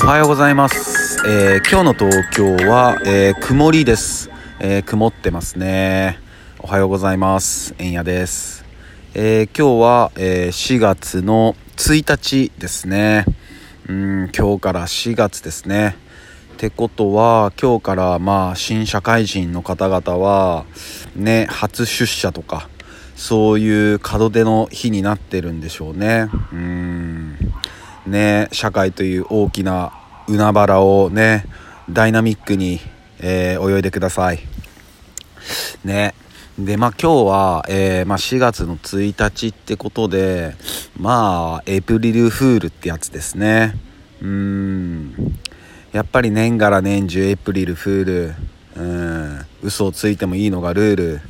おはようございます、えー、今日の東京は、えー、曇りです、えー、曇ってますね。おはようございます。えんやです、え今日は、え4月の1日ですね。うん今日から4月ですね。ってことは今日からまあ新社会人の方々はね初出社とかそういう門出の日になってるんでしょうね。うん。ね社会という大きな海原をねダイナミックに、えー、泳いでください。ね。でまあ今日は、えー、まあ、4月の1日ってことでまあエイプリルフールってやつですね。うん。やっぱり年がら年中エイプリルフール。うん。嘘をついてもいいのがルール。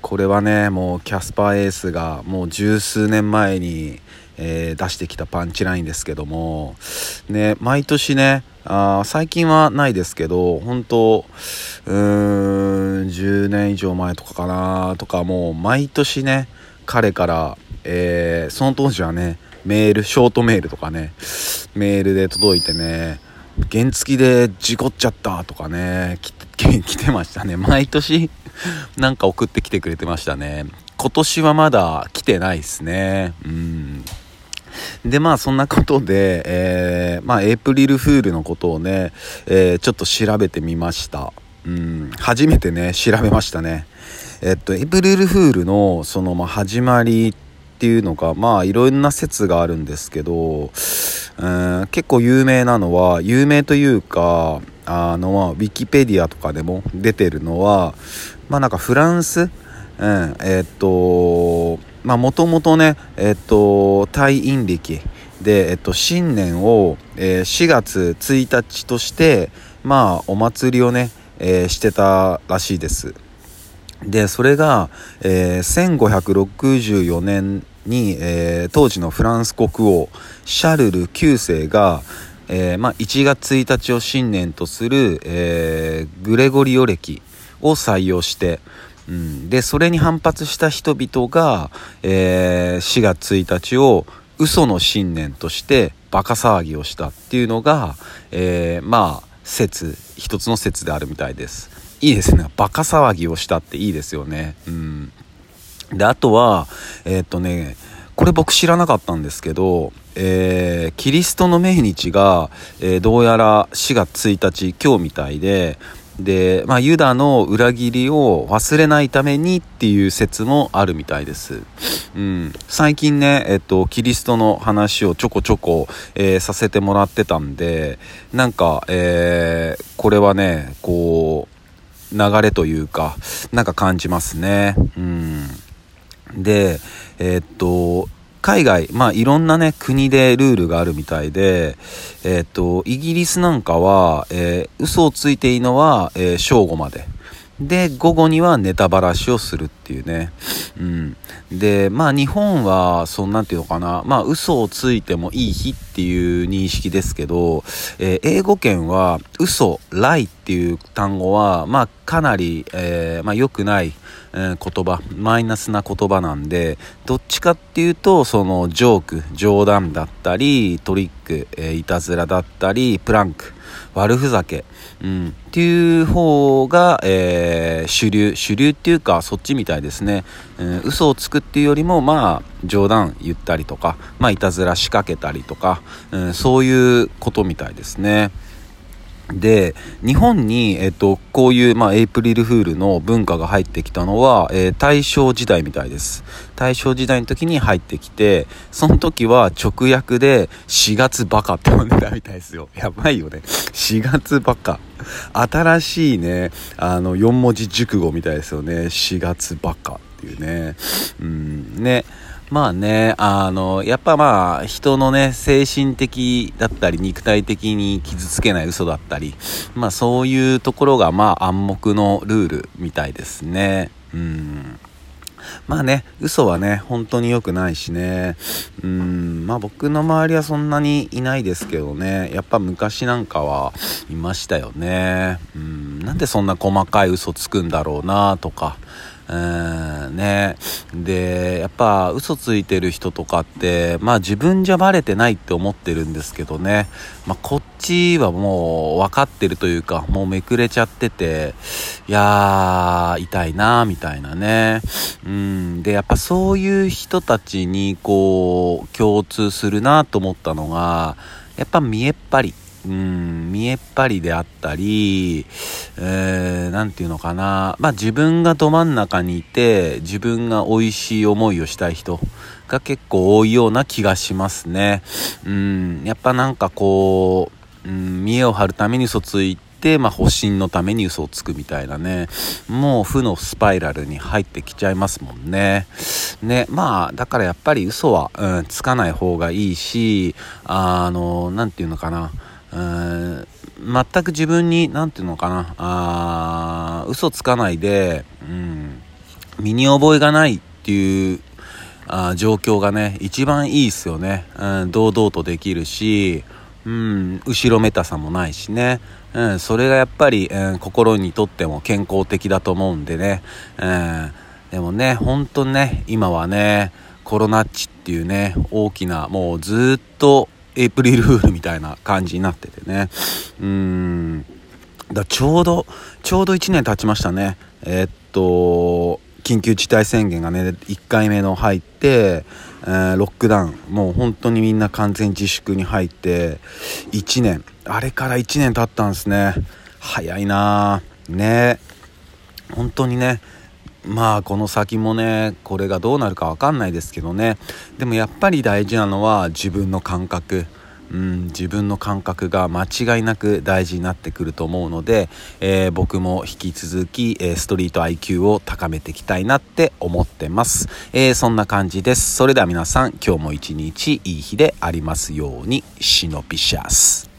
これはねもうキャスパーエースがもう十数年前にえー、出してきたパンチラインですけども、ね、毎年ね、あ最近はないですけど、本当うーん、10年以上前とかかなとか、もう毎年ね、彼から、えー、その当時はね、メール、ショートメールとかね、メールで届いてね、原付で事故っちゃったとかね、来て ましたね。毎年なんか送ってきてくれてましたね。今年はまだ来てないですね。うん。で、まあそんなことで、えー、まあエイプリルフールのことをね、えー、ちょっと調べてみました。うん、初めてね、調べましたね。えっと、エイプリルフールのその、まあ、始まりっていうのが、まあいろんな説があるんですけど、うん、結構有名なのは、有名というか、あの、まあ、ウィキペディアとかでも出てるのは、まあなんかフランス、うん、えっと、まあもともとね、えっと、退院歴で、えっと、新年を、えー、4月1日として、まあお祭りをね、えー、してたらしいです。で、それが、えー、1564年に、えー、当時のフランス国王シャルル9世が、えーまあ、1月1日を新年とする、えー、グレゴリオ歴を採用して、うん、でそれに反発した人々が、えー、4月1日を嘘の新年としてバカ騒ぎをしたっていうのが、えー、まあ説一つの説であるみたいです。いいですね。バカ騒ぎをしたっていいですよね。うん。であとはえー、っとねこれ僕知らなかったんですけど、えー、キリストの命日が、えー、どうやら4月1日今日みたいでで、まあ、ユダの裏切りを忘れないためにっていう説もあるみたいです。うん。最近ね、えっと、キリストの話をちょこちょこ、えー、させてもらってたんで、なんか、えー、これはね、こう、流れというか、なんか感じますね。うん。で、えー、っと、海外、まあいろんなね、国でルールがあるみたいで、えっ、と、イギリスなんかは、えー、嘘をついていいのは、えー、正午まで。で、午後にはネタばらしをするっていうね。うん。で、まあ日本は、そんなんていうのかな、まあ嘘をついてもいい日っていう認識ですけど、えー、英語圏は嘘、ライっていう単語は、まあかなり、えー、まあ良くない、え、言葉、マイナスな言葉なんで、どっちかっていうと、そのジョーク、冗談だったり、トリック、えー、いたずらだったり、プランク、悪ふざけ、うん、っていう方が、えー、主流、主流っていうか、そっちみたいですね。うん、嘘をつくっていうよりも、まあ、冗談言ったりとか、まあ、いたずら仕掛けたりとか、うん、そういうことみたいですね。で、日本に、えっと、こういう、まあ、エイプリルフールの文化が入ってきたのは、えー、大正時代みたいです。大正時代の時に入ってきて、その時は直訳で、4月バカって呼んでたみたいですよ。やばいよね。4月バカ。新しいね、あの、4文字熟語みたいですよね。4月バカっていうね。うん、ね。まあね、あの、やっぱまあ、人のね、精神的だったり、肉体的に傷つけない嘘だったり、まあそういうところがまあ暗黙のルールみたいですね。うん。まあね、嘘はね、本当に良くないしね。うん、まあ僕の周りはそんなにいないですけどね、やっぱ昔なんかはいましたよね。うん、なんでそんな細かい嘘つくんだろうなとか、うんね。でやっぱ嘘ついてる人とかってまあ自分じゃバレてないって思ってるんですけどね、まあ、こっちはもう分かってるというかもうめくれちゃってていやー痛いなーみたいなね。うんでやっぱそういう人たちにこう共通するなと思ったのがやっぱ見えっ張り。うん、見えっ張りであったり、えー、ていうのかな。まあ自分がど真ん中にいて、自分が美味しい思いをしたい人が結構多いような気がしますね。うん、やっぱなんかこう、うん、見栄を張るために嘘ついて、まあ、保身のために嘘をつくみたいなね、もう負のスパイラルに入ってきちゃいますもんね。ね、まあ、だからやっぱり嘘は、うん、つかない方がいいし、あの、なんていうのかな。全く自分に、何て言うのかな、あ嘘つかないで、うん、身に覚えがないっていうあ状況がね、一番いいっすよね。うん、堂々とできるし、うん、後ろめたさもないしね。うん、それがやっぱり、うん、心にとっても健康的だと思うんでね。うん、でもね、本当ね、今はね、コロナっちっていうね、大きな、もうずっとエイプリルフールみたいな感じになっててね。うん。だちょうど、ちょうど1年経ちましたね。えー、っと、緊急事態宣言がね、1回目の入って、えー、ロックダウン、もう本当にみんな完全自粛に入って、1年、あれから1年経ったんですね。早いなね本当にね、まあこの先もねこれがどうなるか分かんないですけどね。でもやっぱり大事なのは自分の感覚。うん、自分の感覚が間違いなく大事になってくると思うので、えー、僕も引き続き、えー、ストリート IQ を高めていきたいなって思ってます、えー、そんな感じです。それでは皆さん今日も一日いい日でありますように。シノピシャス。